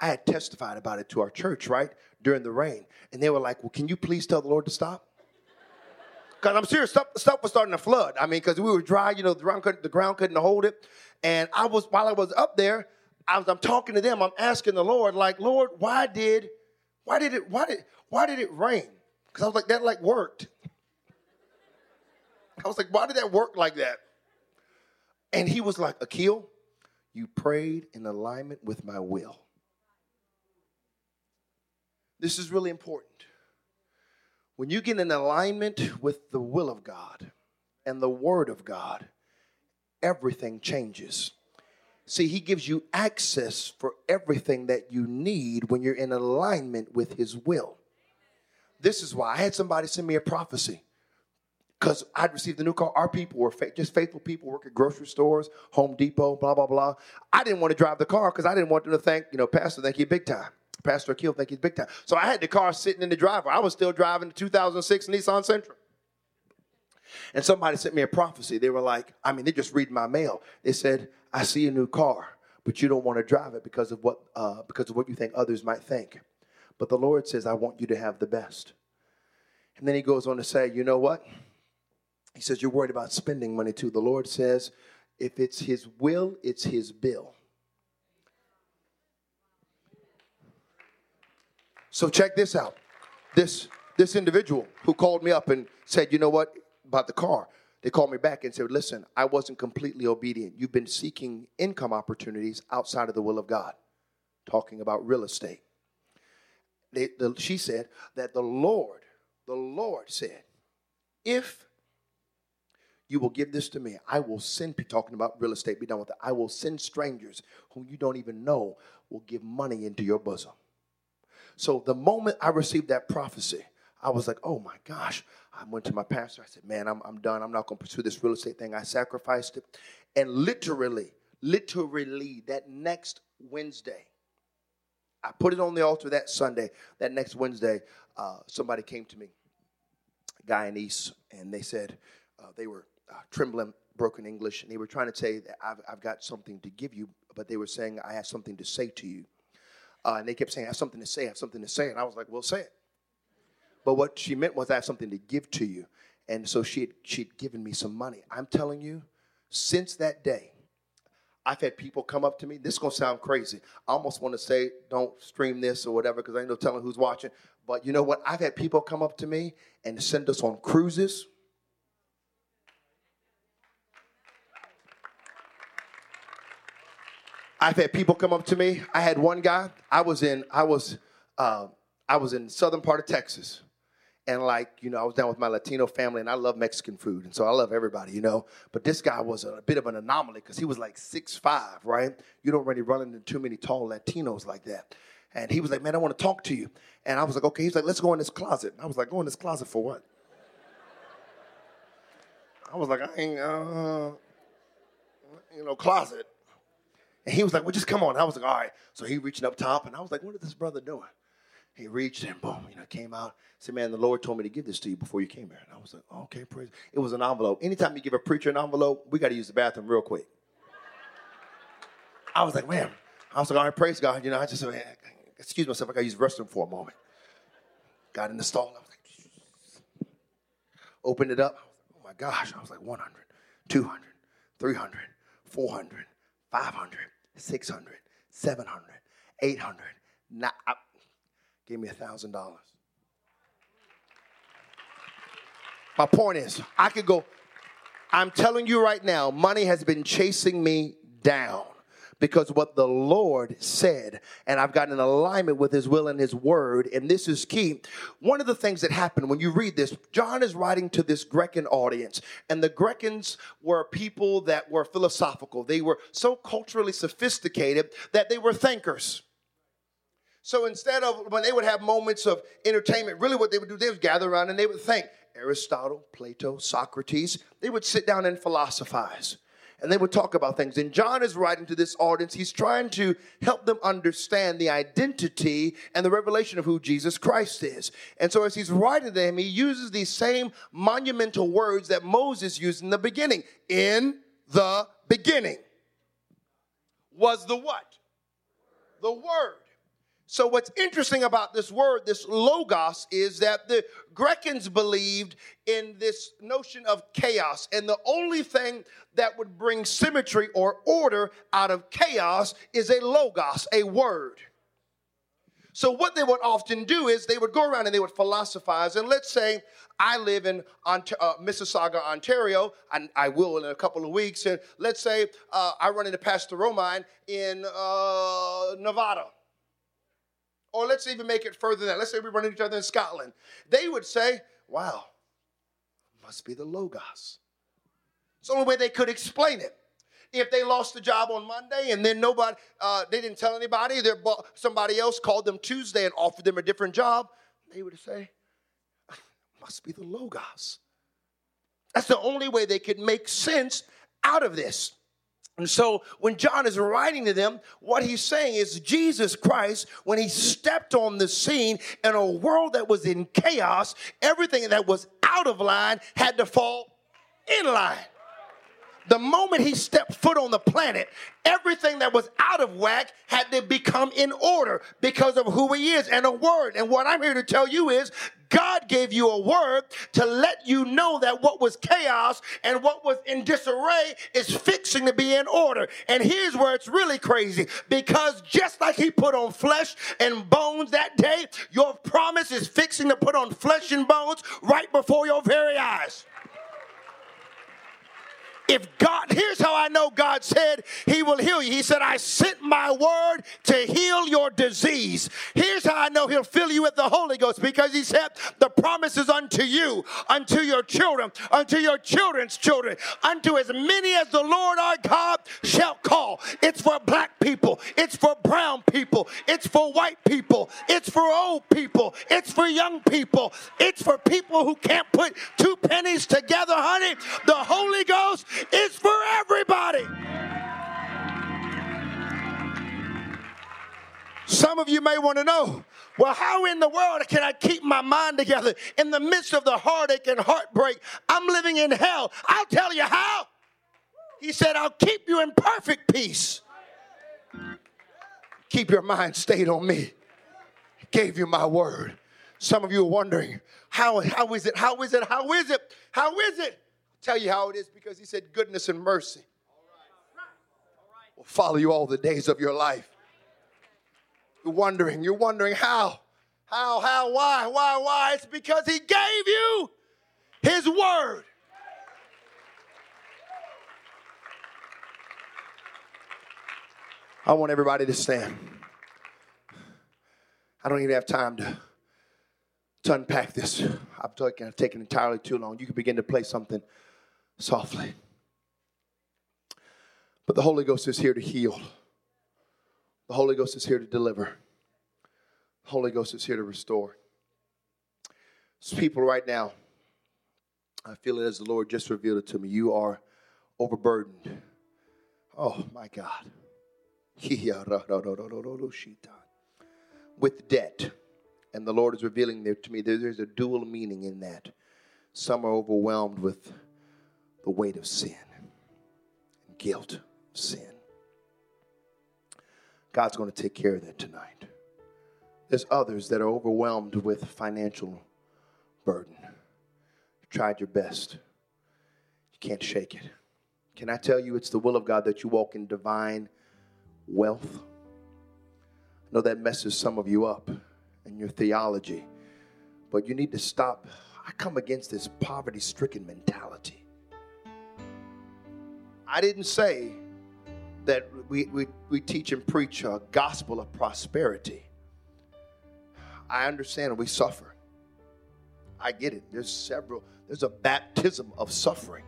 I had testified about it to our church, right, during the rain. And they were like, Well, can you please tell the Lord to stop? Because I'm serious, stuff, stuff was starting to flood. I mean, because we were dry, you know, the ground, couldn't, the ground couldn't hold it. And I was, while I was up there, I was, I'm talking to them, I'm asking the Lord, like, Lord, why did, why did it, why did, why did it rain? Because I was like, that like worked. I was like, why did that work like that? And he was like, Akil, you prayed in alignment with my will. This is really important. When you get in alignment with the will of God and the Word of God, everything changes. See, He gives you access for everything that you need when you're in alignment with His will. This is why I had somebody send me a prophecy because I'd received the new car. Our people were fa- just faithful people, work at grocery stores, Home Depot, blah, blah, blah. I didn't want to drive the car because I didn't want them to think, you know, Pastor, thank you big time. Pastor Akil think he's big time. So I had the car sitting in the driveway. I was still driving the 2006 Nissan Sentra. And somebody sent me a prophecy. They were like, I mean, they just read my mail. They said, I see a new car, but you don't want to drive it because of what uh, because of what you think others might think. But the Lord says, I want you to have the best. And then he goes on to say, you know what? He says, You're worried about spending money too. The Lord says, if it's his will, it's his bill. So check this out. This this individual who called me up and said, "You know what about the car?" They called me back and said, "Listen, I wasn't completely obedient. You've been seeking income opportunities outside of the will of God." Talking about real estate. They, the, she said that the Lord, the Lord said, "If you will give this to me. I will send, people talking about real estate, be done with it. I will send strangers whom you don't even know will give money into your bosom. So the moment I received that prophecy, I was like, oh my gosh. I went to my pastor. I said, man, I'm, I'm done. I'm not going to pursue this real estate thing. I sacrificed it. And literally, literally, that next Wednesday, I put it on the altar that Sunday. That next Wednesday, uh, somebody came to me, Guyanese, and they said uh, they were uh, trembling, broken English, and they were trying to say that I've, I've got something to give you, but they were saying I have something to say to you. Uh, and they kept saying, I have something to say, I have something to say. And I was like, well, say it. But what she meant was, I have something to give to you. And so she had, she'd given me some money. I'm telling you, since that day, I've had people come up to me. This is going to sound crazy. I almost want to say, don't stream this or whatever, because I ain't no telling who's watching. But you know what? I've had people come up to me and send us on cruises. I've had people come up to me. I had one guy. I was in. I was. Uh, I was in southern part of Texas, and like you know, I was down with my Latino family, and I love Mexican food, and so I love everybody, you know. But this guy was a, a bit of an anomaly because he was like six five, right? You don't really run into too many tall Latinos like that. And he was like, "Man, I want to talk to you." And I was like, "Okay." He's like, "Let's go in this closet." I was like, "Go in this closet for what?" I was like, "I ain't, uh, you know, closet." And he was like, well, just come on. I was like, all right. So he reaching up top, and I was like, what is this brother doing? He reached and boom, you know, came out. Said, man, the Lord told me to give this to you before you came here. And I was like, okay, praise. It was an envelope. Anytime you give a preacher an envelope, we got to use the bathroom real quick. I was like, man. I was like, all right, praise God. You know, I just, man, excuse myself, I got to use the restroom for a moment. Got in the stall. I was like, opened it up. Oh my gosh. I was like, 100, 200, 300, 400, 500, 600, 700, 800. Nah, I, Give me a thousand dollars. My point is, I could go. I'm telling you right now, money has been chasing me down because what the Lord said, and I've gotten in alignment with His will and His word, and this is key. One of the things that happened when you read this, John is writing to this Grecian audience, and the Grecans were people that were philosophical. They were so culturally sophisticated that they were thinkers. So instead of when they would have moments of entertainment, really what they would do, they would gather around and they would think. Aristotle, Plato, Socrates, they would sit down and philosophize. And they would talk about things. And John is writing to this audience. He's trying to help them understand the identity and the revelation of who Jesus Christ is. And so, as he's writing to them, he uses these same monumental words that Moses used in the beginning. In the beginning was the what? The Word. So, what's interesting about this word, this logos, is that the Grecans believed in this notion of chaos. And the only thing that would bring symmetry or order out of chaos is a logos, a word. So, what they would often do is they would go around and they would philosophize. And let's say I live in Ont- uh, Mississauga, Ontario, and I will in a couple of weeks. And let's say uh, I run into Pastor Romine in uh, Nevada or let's even make it further than that. Let's say we run into each other in Scotland. They would say, wow, must be the Logos. It's the only way they could explain it. If they lost the job on Monday and then nobody, uh, they didn't tell anybody, their bo- somebody else called them Tuesday and offered them a different job, they would say, must be the Logos. That's the only way they could make sense out of this. And so when John is writing to them, what he's saying is Jesus Christ, when he stepped on the scene in a world that was in chaos, everything that was out of line had to fall in line. The moment he stepped foot on the planet, everything that was out of whack had to become in order because of who he is and a word. And what I'm here to tell you is God gave you a word to let you know that what was chaos and what was in disarray is fixing to be in order. And here's where it's really crazy because just like he put on flesh and bones that day, your promise is fixing to put on flesh and bones right before your very eyes. If God, here's how I know God said He will heal you. He said, I sent my word to heal your disease. Here's how I know He'll fill you with the Holy Ghost because He said, The promise is unto you, unto your children, unto your children's children, unto as many as the Lord our God shall call. It's for black people, it's for brown people, it's for white people, it's for old people, it's for young people, it's for people who can't put two pennies together, honey. The Holy Ghost is for everybody. Some of you may want to know, well, how in the world can I keep my mind together in the midst of the heartache and heartbreak? I'm living in hell. I'll tell you how. He said, I'll keep you in perfect peace. Keep your mind stayed on me. Gave you my word. Some of you are wondering, how, how is it? How is it? How is it? How is it? Tell you how it is because he said goodness and mercy will follow you all the days of your life. You're wondering, you're wondering how, how, how, why, why, why? It's because he gave you his word. I want everybody to stand. I don't even have time to, to unpack this. I'm taking, taking entirely too long. You can begin to play something softly. But the Holy Ghost is here to heal. The Holy Ghost is here to deliver. The Holy Ghost is here to restore. There's people right now, I feel it as the Lord just revealed it to me. You are overburdened. Oh my God. With debt And the Lord is revealing there to me there- there's a dual meaning in that. Some are overwhelmed with the weight of sin, guilt sin. God's going to take care of that tonight. There's others that are overwhelmed with financial burden. You tried your best, you can't shake it. Can I tell you it's the will of God that you walk in divine wealth? I know that messes some of you up in your theology, but you need to stop. I come against this poverty stricken mentality. I didn't say that we, we, we teach and preach a gospel of prosperity. I understand we suffer. I get it. There's several, there's a baptism of suffering.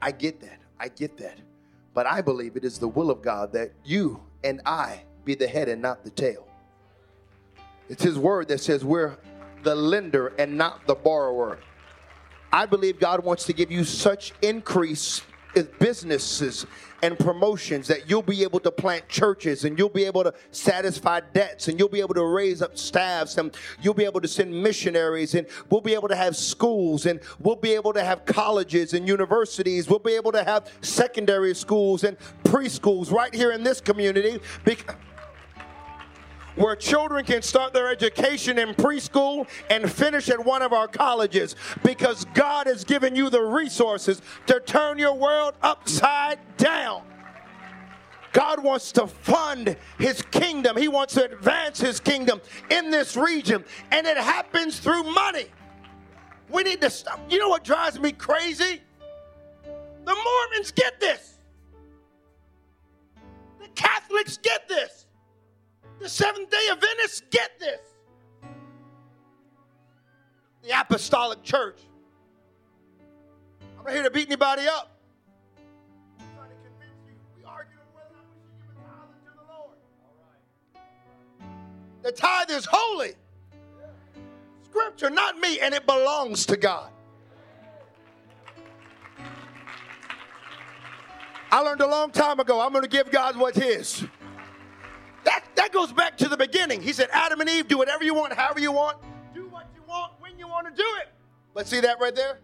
I get that. I get that. But I believe it is the will of God that you and I be the head and not the tail. It's His word that says we're the lender and not the borrower. I believe God wants to give you such increase in businesses and promotions that you'll be able to plant churches and you'll be able to satisfy debts and you'll be able to raise up staffs and you'll be able to send missionaries and we'll be able to have schools and we'll be able to have colleges and universities. We'll be able to have secondary schools and preschools right here in this community. Because where children can start their education in preschool and finish at one of our colleges because God has given you the resources to turn your world upside down. God wants to fund his kingdom. He wants to advance his kingdom in this region, and it happens through money. We need to stop. You know what drives me crazy? The Mormons get this. The Catholics get this. The Seventh day Adventists get this. The Apostolic Church. I'm not here to beat anybody up. The tithe is holy. Scripture, not me, and it belongs to God. I learned a long time ago I'm going to give God what's His. That, that goes back to the beginning. He said, Adam and Eve, do whatever you want, however you want, do what you want, when you want to do it. Let's see that right there.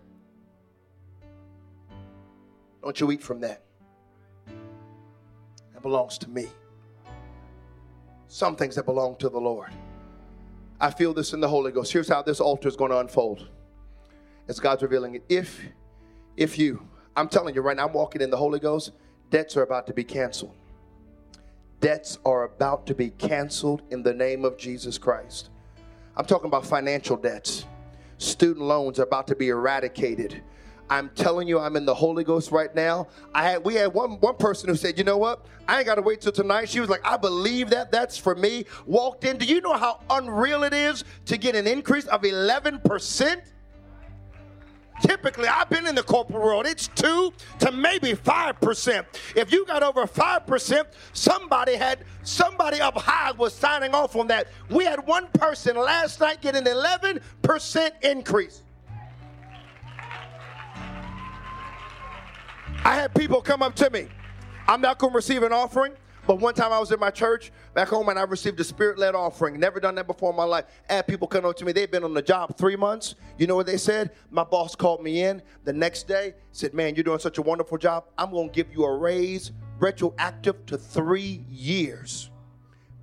Don't you eat from that. That belongs to me. Some things that belong to the Lord. I feel this in the Holy Ghost. Here's how this altar is going to unfold. As God's revealing it. If, if you, I'm telling you right now, I'm walking in the Holy Ghost, debts are about to be canceled debts are about to be canceled in the name of Jesus Christ. I'm talking about financial debts. Student loans are about to be eradicated. I'm telling you, I'm in the Holy Ghost right now. I had we had one one person who said, you know what? I ain't got to wait till tonight. She was like, I believe that. That's for me. Walked in. Do you know how unreal it is to get an increase of 11 percent? Typically, I've been in the corporate world, it's 2 to maybe 5%. If you got over 5%, somebody had somebody up high was signing off on that. We had one person last night get an 11% increase. I had people come up to me. I'm not going to receive an offering. But one time I was in my church back home and I received a spirit led offering. Never done that before in my life. I had people come up to me. They've been on the job three months. You know what they said? My boss called me in the next day, said, Man, you're doing such a wonderful job. I'm going to give you a raise retroactive to three years.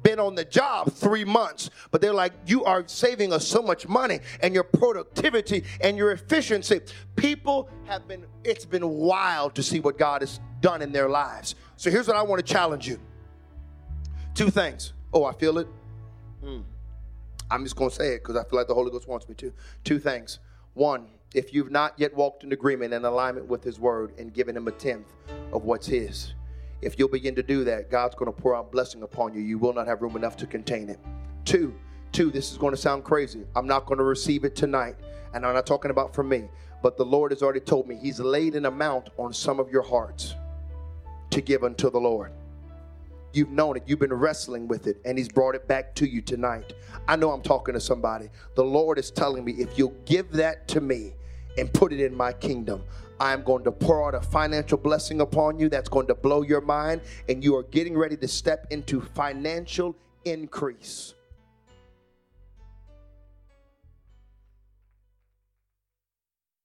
Been on the job three months, but they're like, You are saving us so much money and your productivity and your efficiency. People have been, it's been wild to see what God has done in their lives. So here's what I want to challenge you. Two things. Oh, I feel it. Mm. I'm just going to say it because I feel like the Holy Ghost wants me to. Two things. One, if you've not yet walked in agreement and alignment with His Word and given Him a tenth of what's His, if you'll begin to do that, God's going to pour out blessing upon you. You will not have room enough to contain it. Two, two, this is going to sound crazy. I'm not going to receive it tonight. And I'm not talking about for me, but the Lord has already told me He's laid an amount on some of your hearts to give unto the Lord. You've known it. You've been wrestling with it, and He's brought it back to you tonight. I know I'm talking to somebody. The Lord is telling me if you'll give that to me and put it in my kingdom, I'm going to pour out a financial blessing upon you that's going to blow your mind, and you are getting ready to step into financial increase.